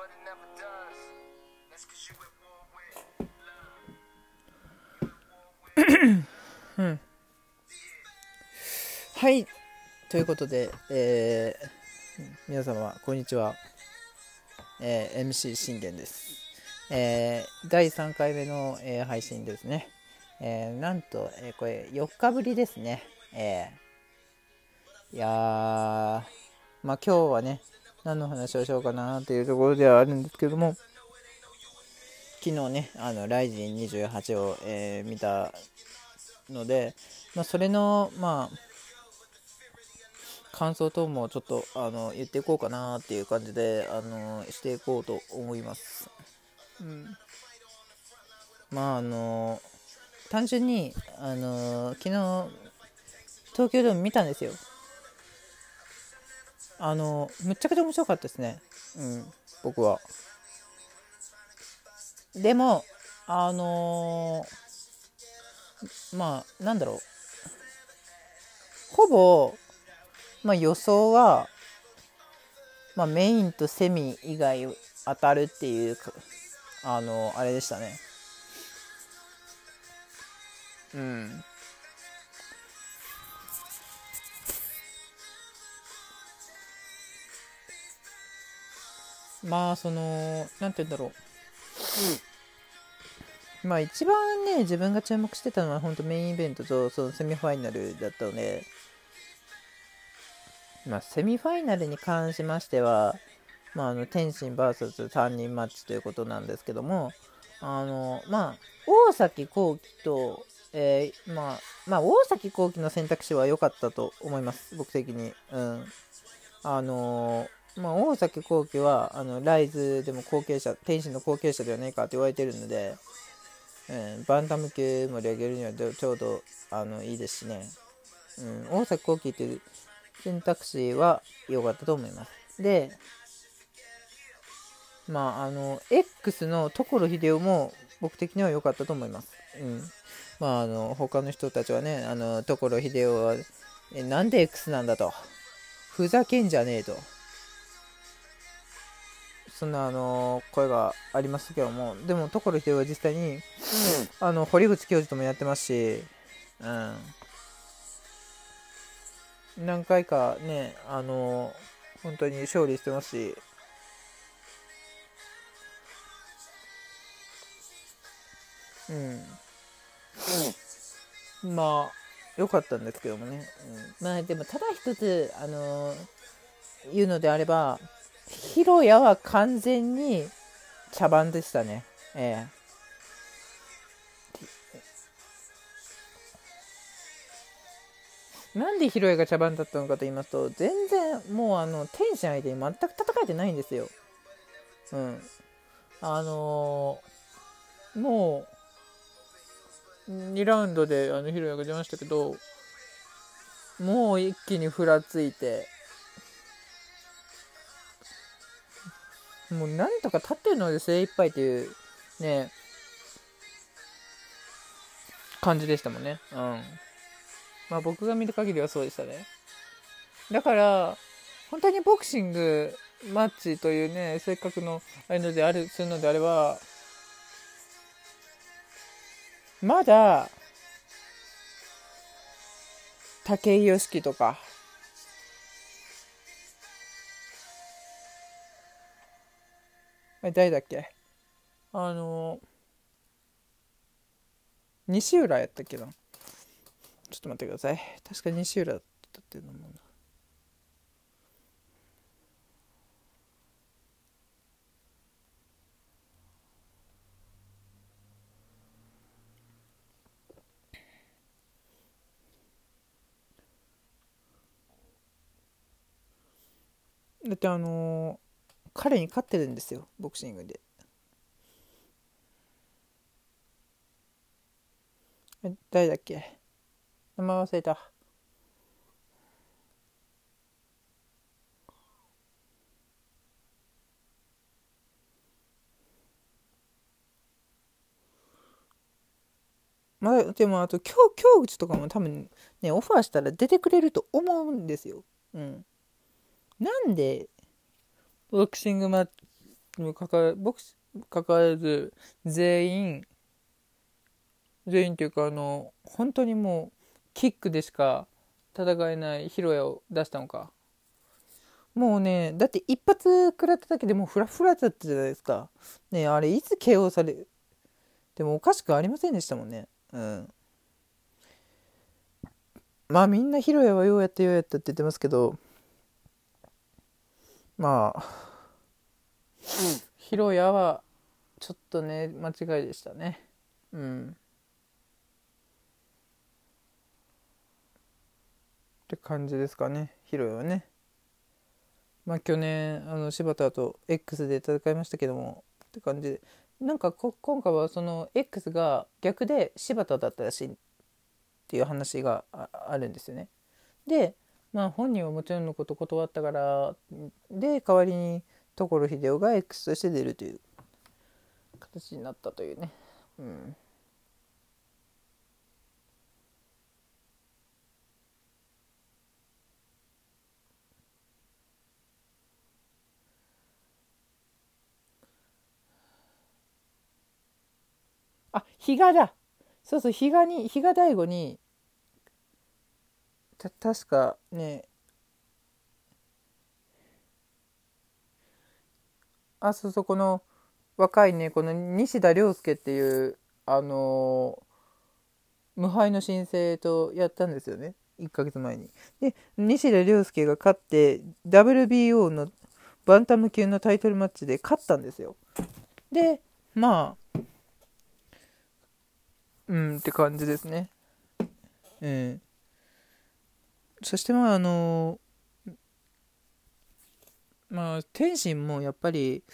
but it never does. That's cause you at war with love. はい。ということで、えー皆様、こんにちは。えー MC 信玄です。えー第3回目の、え配信ですね。えなんと、えこれ4日ぶりですね。えいや、まあ今日はね、何の話をしようかなというところではあるんですけども、昨日ね、あの、ライジン28を、えー見たので、まあ、それの、まあ、感想等もちょっとあの言っていこうかなっていう感じであのしていこうと思います。うん、まああの単純にあの昨日東京ドーム見たんですよ。あのむちゃくちゃ面白かったですね。うん、僕は。でもあのまあなんだろうほぼまあ、予想は、まあ、メインとセミ以外当たるっていうあのあれでしたねうんまあそのなんて言うんだろう。まあ一番ね自分が注目してたのは本当メインイベントとそのセミファイナルだったので。まあ、セミファイナルに関しましては、まあ、あの天心 VS3 人マッチということなんですけども、あのまあ、大崎幸喜と、えーまあ、まあ、大崎幸喜の選択肢は良かったと思います、僕的に。うん。あのまあ、大崎幸喜はあのライズでも後継者、天心の後継者ではないかと言われてるので、うん、バンタム級盛り上げるにはちょうどあのいいですしね。うん、大崎幸喜っていう選択肢は良かったと思います。で、まあ、あの、X の所秀夫も僕的には良かったと思います。うん。まあ、あの、他の人たちはね、あの、所秀夫は、え、なんで X なんだと。ふざけんじゃねえと。そんな、あの、声がありますけども、でも、所秀夫は実際に、あの、堀口教授ともやってますし、うん。何回かね、あの本当に勝利してますし、うん。まあ、良かったんですけどもね。うん、まあ、でも、ただ一つ、あの言うのであれば、ヒロヤは完全に茶番でしたね。ええなんでヒロヤが茶番だったのかと言いますと、全然もうあの天使相手に全く戦えてないんですよ。うん。あのーもう、2ラウンドであのヒロヤが出ましたけど、もう一気にふらついて、もうなんとか立ってるので精一杯というね、感じでしたもんね。うん。まあ僕が見る限りはそうでしたね。だから、本当にボクシングマッチというね、せっかくのあれのである、するのであれば、まだ、武井良樹とか、誰だっけ？あの、西浦やったっけな？ちょっと待ってください。確か西浦だったっていうのもな。だってあのー彼に勝ってるんですよ、ボクシングで。誰だっけ？名前忘れた。まあ、でもあと京京口とかも多分ねオファーしたら出てくれると思うんですよ。うん。なんでボクシングマッチにもかかボクシ関わらず全員全員というかあの本当にもうキックでしか戦えないヒロヤを出したのか。もうねだって一発食らっただけでもうフラフラだったじゃないですか。ねあれいつ KO されでもおかしくありませんでしたもんね。うん。まあみんなヒロヤはようやったようやったって言ってますけどまあ、ヒロヤはちょっとね間違いでしたね。うん。って感じですかね。ヒロヤはね。まあ去年あの柴田と X で戦いましたけどもって感じ。でなんかこ今回はその X が逆で柴田だったらしいっていう話がああるんですよね。でまあ本人はもちろんのこと断ったからで代わりに所秀夫が X として出るという形になったというね。うん。あ比嘉だ。そうそう比嘉に比嘉大吾にた確かねあそうそうこの若いねこの西田亮介っていうあのー無敗の申請とやったんですよね1ヶ月前に。で西田亮介が勝って WBO のバンタム級のタイトルマッチで勝ったんですよ。でまあうんって感じですね。うん。そしてまああのまあ天心もやっぱり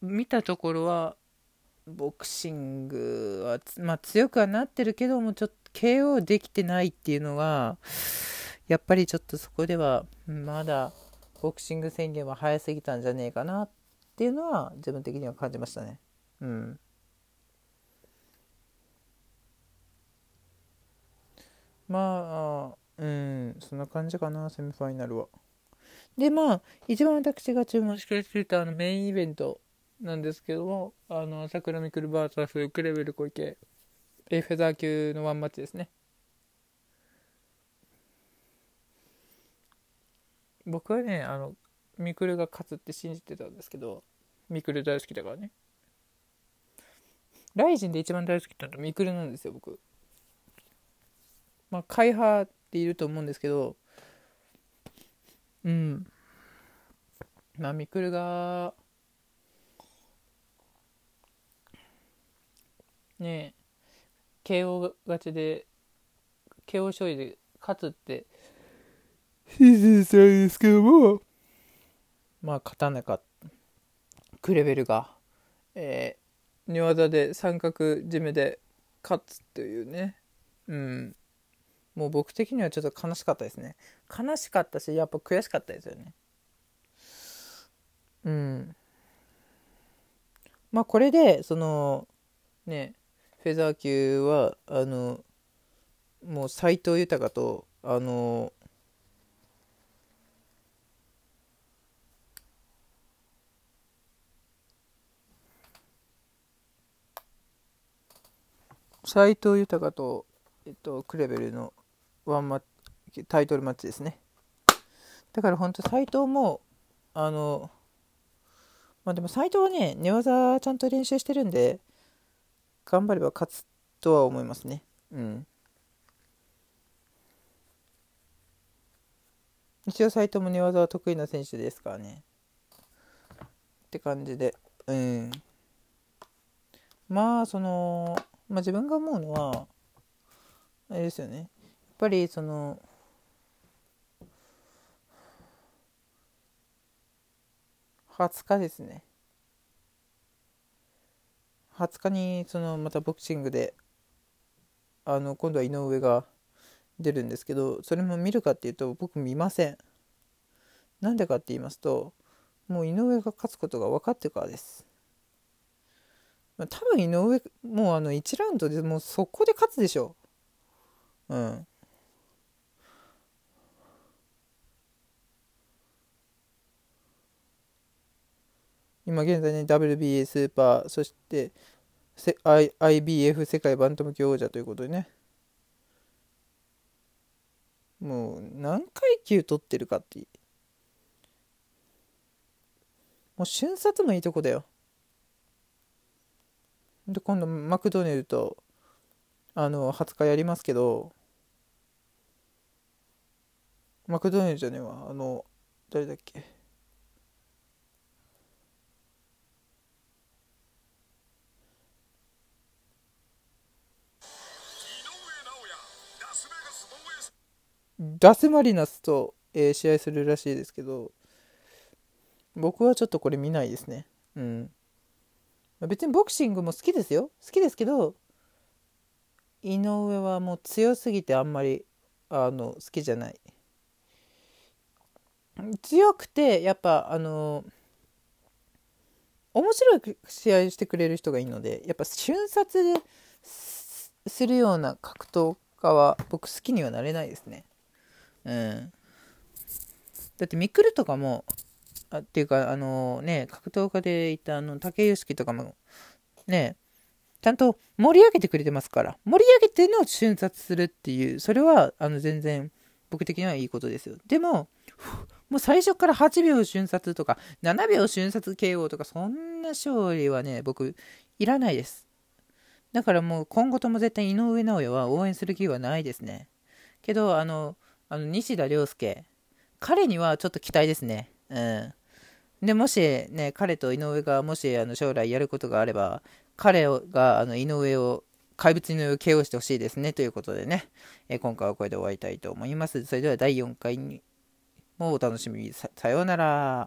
見たところはボクシングはまあ強くはなってるけどもちょっと KO できてないっていうのがやっぱりちょっとそこではまだボクシング宣言は早すぎたんじゃねえかなっていうのは自分的には感じましたね。うん。まあ、うん、そんな感じかな、セミファイナルは。で、まあ、一番私が注目してたあのメインイベントなんですけども、あの、朝倉未来 VS クレベル小池、A フェザー級のワンマッチですね。僕はね、あの、ミクルが勝つって信じてたんですけど、ミクル大好きだからね。ライジンで一番大好きなのはミクルなんですよ、僕。まあ、会派っていると思うんですけど、うん。まあ、ミクルが、ねえ、KO 勝ちで、KO 勝利で勝つって、信じてたんですけども、まあ、勝たなかった。クレベルが、えー、寝技で三角締めで勝つというね、うん。もう僕的にはちょっと悲しかったですね。悲しかったし、やっぱ悔しかったですよね。うん。まあこれで、その、ね、フェザー級は、あの、もう斎藤豊と、あの、斎藤豊と、えっと、クレベルのワンマタイトルマッチですね。だから本当斎藤もあのまあでも斎藤はね寝技ちゃんと練習してるんで頑張れば勝つとは思いますね。うん。一応斎藤も寝技は得意な選手ですからね。って感じで。うん。まあそのまあ自分が思うのはあれですよね。ぱりその20日ですね。20日にそのまたボクシングであの今度は井上が出るんですけどそれも見るかっていうと僕見ません。なんでかって言いますともう井上が勝つことが分かってるからです。まあ多分井上もうあの1ラウンドでもう速攻で勝つでしょう。うん。今現在ね WBA スーパーそして I IBF 世界バンタム級王者ということでね。もう何階級取ってるかってもう瞬殺もいいとこだよ。で今度マクドネルとあの20日やりますけどマクドネルじゃねえわ。あの誰だっけ。ダスマリナスと、えー、試合するらしいですけど僕はちょっとこれ見ないですね。うん。別にボクシングも好きですよ。好きですけど井上はもう強すぎてあんまりあの好きじゃない。強くてやっぱあの面白い試合してくれる人がいいのでやっぱ瞬殺するような格闘家は僕好きにはなれないですね。うん。だってミクルとかもあっていうかあのね格闘家でいたあの竹内とかもねちゃんと盛り上げてくれてますから。盛り上げての瞬殺するっていうそれはあの全然僕的にはいいことですよ。でももう最初から8秒瞬殺とか7秒瞬殺 KO とかそんな勝利はね僕いらないです。だからもう今後とも絶対井上尚弥は応援する気はないですね。けどあのあの西田亮介。彼にはちょっと期待ですね。うん。でもしね彼と井上がもしあの将来やることがあれば彼があの井上を怪物井上を KO してほしいですねということでね、え今回はこれで終わりたいと思います。それでは第4回にもお楽しみに。さようなら。